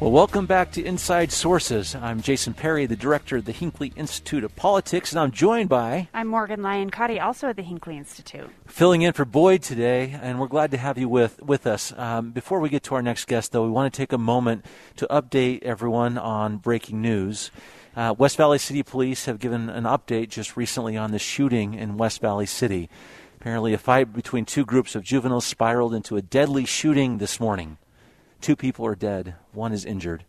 Well, welcome back to Inside Sources. I'm Jason Perry, the director of the Hinckley Institute of Politics, and I'm joined by. I'm Morgan Lyon Cuddy, also at the Hinckley Institute. Filling in for Boyd today, and we're glad to have you with, with us. Um, before we get to our next guest, though, we want to take a moment to update everyone on breaking news. Uh, West Valley City Police have given an update just recently on the shooting in West Valley City. Apparently, a fight between two groups of juveniles spiraled into a deadly shooting this morning. Two people are dead, one is injured.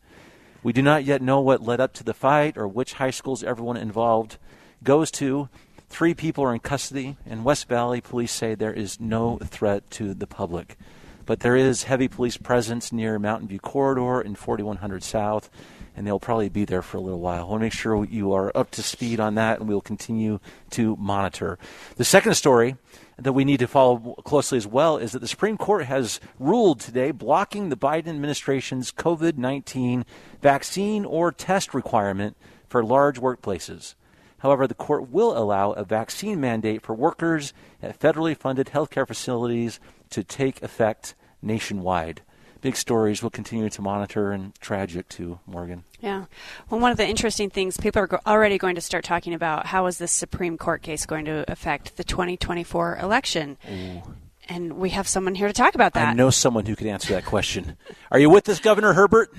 We do not yet know what led up to the fight or which high schools everyone involved goes to. Three people are in custody, and West Valley police say there is no threat to the public. But there is heavy police presence near Mountain View Corridor in 4100 South, and they'll probably be there for a little while. To make sure you are up to speed on that, and we'll continue to monitor. The second story that we need to follow closely as well is that the Supreme Court has ruled today blocking the Biden administration's COVID 19 vaccine or test requirement for large workplaces. However, the court will allow a vaccine mandate for workers at federally funded healthcare facilities to take effect nationwide big stories we'll continue to monitor and tragic too, Morgan. Yeah. Well, one of the interesting things people are go- already going to start talking about how is this Supreme Court case going to affect the 2024 election? Ooh. And we have someone here to talk about that. I know someone who could answer that question. are you with us, Governor Herbert?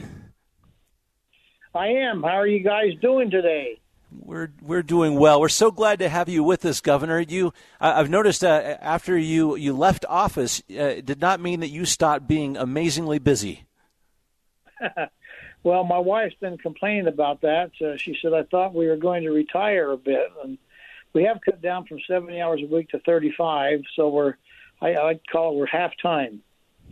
I am. How are you guys doing today? We're we're doing well. We're so glad to have you with us, Governor. You, I've noticed uh, after you you left office, uh, it did not mean that you stopped being amazingly busy. well, my wife's been complaining about that. She said I thought we were going to retire a bit, and we have cut down from seventy hours a week to thirty-five. So we're I, I call it we're half time.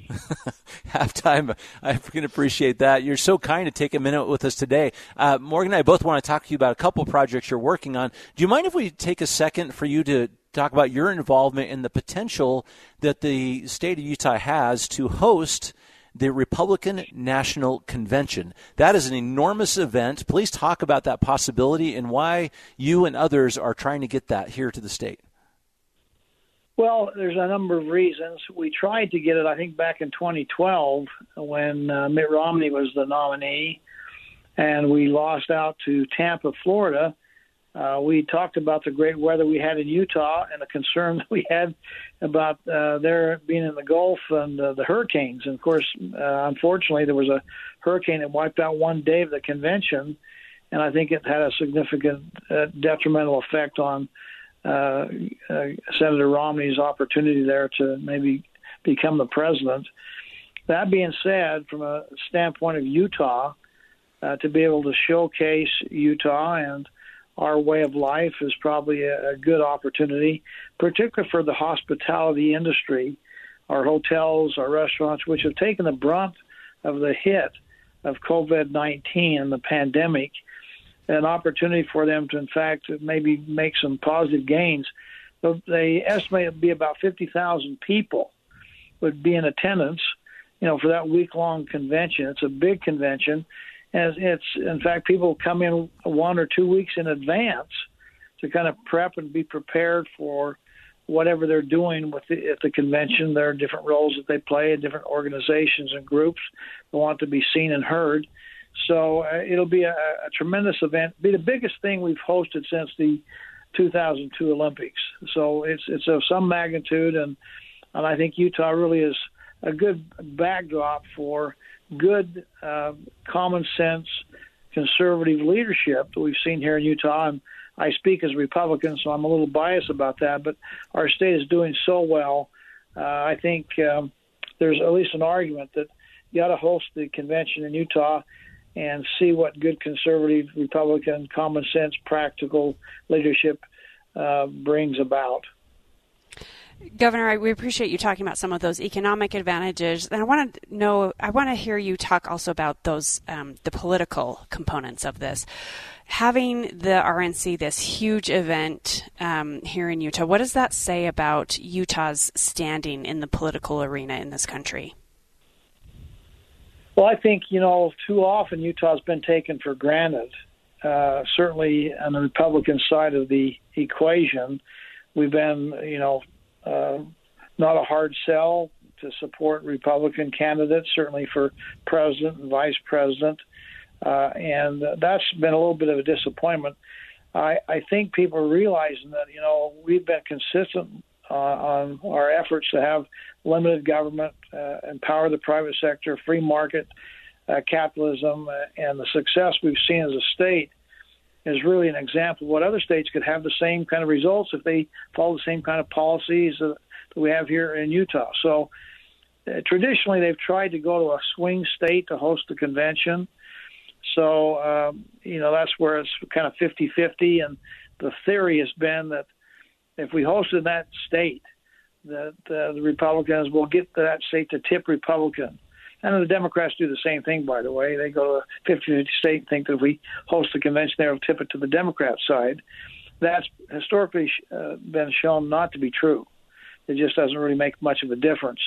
halftime. I can appreciate that. You're so kind to take a minute with us today. Uh, Morgan and I both want to talk to you about a couple projects you're working on. Do you mind if we take a second for you to talk about your involvement in the potential that the state of Utah has to host the Republican National Convention. That is an enormous event. Please talk about that possibility and why you and others are trying to get that here to the state. Well, there's a number of reasons. We tried to get it, I think, back in 2012 when uh, Mitt Romney was the nominee, and we lost out to Tampa, Florida. Uh, we talked about the great weather we had in Utah and the concern that we had about uh, there being in the Gulf and uh, the hurricanes. And of course, uh, unfortunately, there was a hurricane that wiped out one day of the convention, and I think it had a significant uh, detrimental effect on uh, uh, Senator Romney's opportunity there to maybe become the president. That being said, from a standpoint of Utah, uh, to be able to showcase Utah and our way of life is probably a, a good opportunity, particularly for the hospitality industry, our hotels, our restaurants, which have taken the brunt of the hit of COVID 19 and the pandemic an opportunity for them to, in fact, maybe make some positive gains. They estimate it would be about 50,000 people would be in attendance, you know, for that week-long convention. It's a big convention, and it's in fact people come in one or two weeks in advance to kind of prep and be prepared for whatever they're doing with the, at the convention. There are different roles that they play in different organizations and groups that want to be seen and heard. So uh, it'll be a, a tremendous event. Be the biggest thing we've hosted since the 2002 Olympics. So it's it's of some magnitude, and and I think Utah really is a good backdrop for good uh, common sense conservative leadership that we've seen here in Utah. And I speak as a Republican, so I'm a little biased about that. But our state is doing so well. Uh, I think um, there's at least an argument that you ought to host the convention in Utah and see what good conservative, Republican, common sense, practical leadership uh, brings about. Governor, we appreciate you talking about some of those economic advantages, and I want to know. I want to hear you talk also about those um, the political components of this. Having the RNC, this huge event um, here in Utah, what does that say about Utah's standing in the political arena in this country? Well, I think you know too often Utah's been taken for granted. Uh, certainly on the Republican side of the equation, we've been you know uh, not a hard sell to support Republican candidates, certainly for president and vice president. Uh, and that's been a little bit of a disappointment. I, I think people are realizing that, you know, we've been consistent uh, on our efforts to have limited government, uh, empower the private sector, free market uh, capitalism, uh, and the success we've seen as a state is really an example of what other states could have the same kind of results if they follow the same kind of policies that, we have here in Utah. So uh, traditionally, they've tried to go to a swing state to host the convention. So, um, you know, that's where it's kind of 50 50. And the theory has been that if we hosted that state, that uh, the Republicans will get that state to tip Republican. And the Democrats do the same thing, by the way. They go to a 50 50 state and think that if we host the convention there, it'll tip it to the Democrat side. That's historically uh, been shown not to be true. It just doesn't really make much of a difference.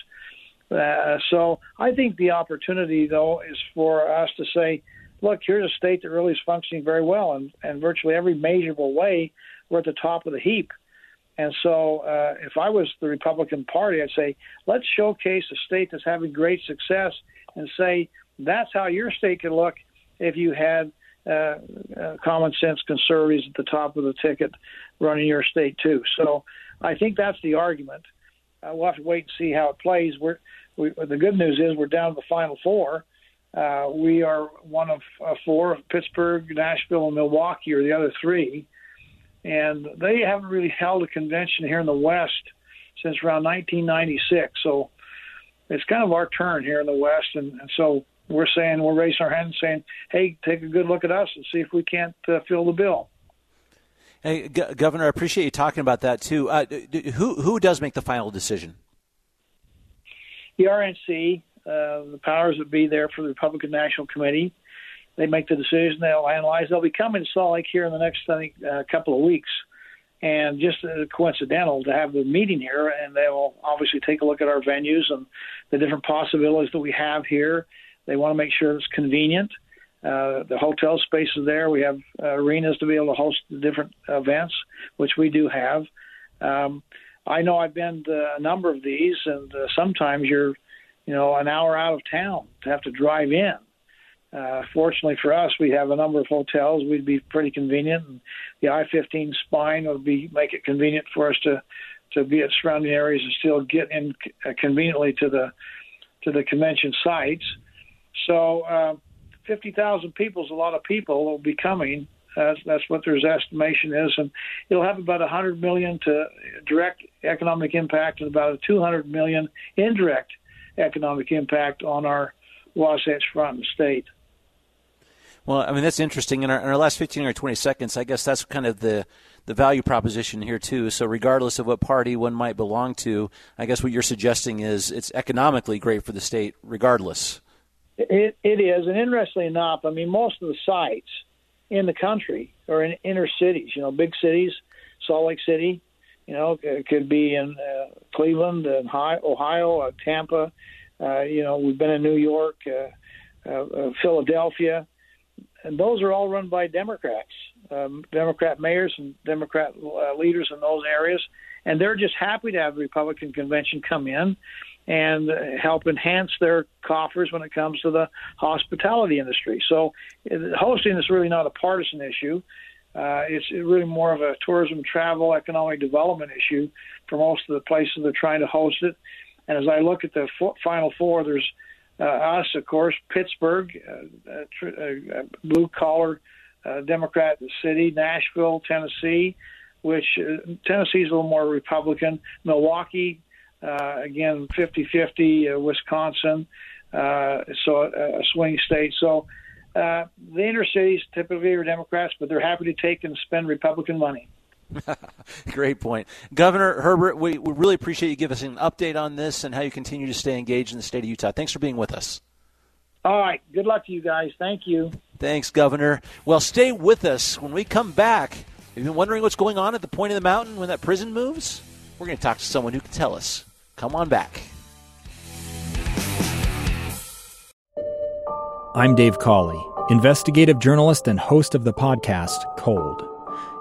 Uh, so I think the opportunity, though, is for us to say, look, here's a state that really is functioning very well, and, and virtually every measurable way, we're at the top of the heap. And so, uh, if I was the Republican Party, I'd say, let's showcase a state that's having great success and say, that's how your state could look if you had uh, uh, common sense conservatives at the top of the ticket running your state, too. So, I think that's the argument. Uh, we'll have to wait and see how it plays. We're, we, the good news is we're down to the final four. Uh, we are one of uh, four. Pittsburgh, Nashville, and Milwaukee are the other three and they haven't really held a convention here in the West since around 1996. So it's kind of our turn here in the West, and, and so we're saying we're raising our hand and saying, "Hey, take a good look at us and see if we can't uh, fill the bill." Hey, G- Governor, I appreciate you talking about that too. Uh, who who does make the final decision? The RNC, uh, the powers that be there for the Republican National Committee, they make the decision. They'll analyze. They'll be coming to Salt Lake here in the next, I think, uh, couple of weeks. And just uh, coincidental to have the meeting here, and they will obviously take a look at our venues and the different possibilities that we have here. They want to make sure it's convenient. Uh, the hotel space is there. We have uh, arenas to be able to host the different events, which we do have. Um, I know I've been to a number of these, and uh, sometimes you're, you know, an hour out of town to have to drive in uh, fortunately for us, we have a number of hotels. We'd be pretty convenient, and the I-15 spine would be make it convenient for us to to be at surrounding areas and still get in uh, conveniently to the to the convention sites. So, uh, 50,000 people is a lot of people will be coming. That's, that's what their estimation is, and it'll have about 100 million to direct economic impact and about a 200 million indirect economic impact on our Wasatch Front state. Well, I mean that's interesting. In our, in our, last fifteen or twenty seconds, I guess that's kind of the the value proposition here too. So regardless of what party one might belong to, I guess what you're suggesting is it's economically great for the state, regardless. It, it is, and interestingly enough, I mean most of the sites in the country are in inner cities. You know, big cities, Salt Lake City. You know, it could be in uh, Cleveland and Ohio, uh, Tampa. Uh, you know, we've been in New York, uh, uh, uh Philadelphia and those are all run by Democrats, um, Democrat mayors and Democrat uh, leaders in those areas. and they're just happy to have the Republican convention come in and help enhance their coffers when it comes to the hospitality industry. So, hosting is really not a partisan issue. Uh, it's really more of a tourism, travel, economic development issue for most of the places that are trying to host it. And as I look at the final four, there's uh, us, of course, Pittsburgh, uh, uh, tr- uh, blue collar uh, Democrat city, Nashville, Tennessee, which uh, Tennessee is a little more Republican, Milwaukee, uh, again 50-50, uh, Wisconsin, uh, so a, swing state. So uh, the inner cities typically are Democrats, but they're happy to take and spend Republican money. Great point. Governor Herbert, we, we really appreciate you giving us an update on this and how you continue to stay engaged in the state of Utah. Thanks for being with us. All right. Good luck to you guys. Thank you. Thanks, Governor. Well, stay with us. When we come back, you've been wondering what's going on at the point of the mountain when that prison moves? We're going to talk to someone who can tell us. Come on back. I'm Dave Cawley, investigative journalist and host of the podcast Cold.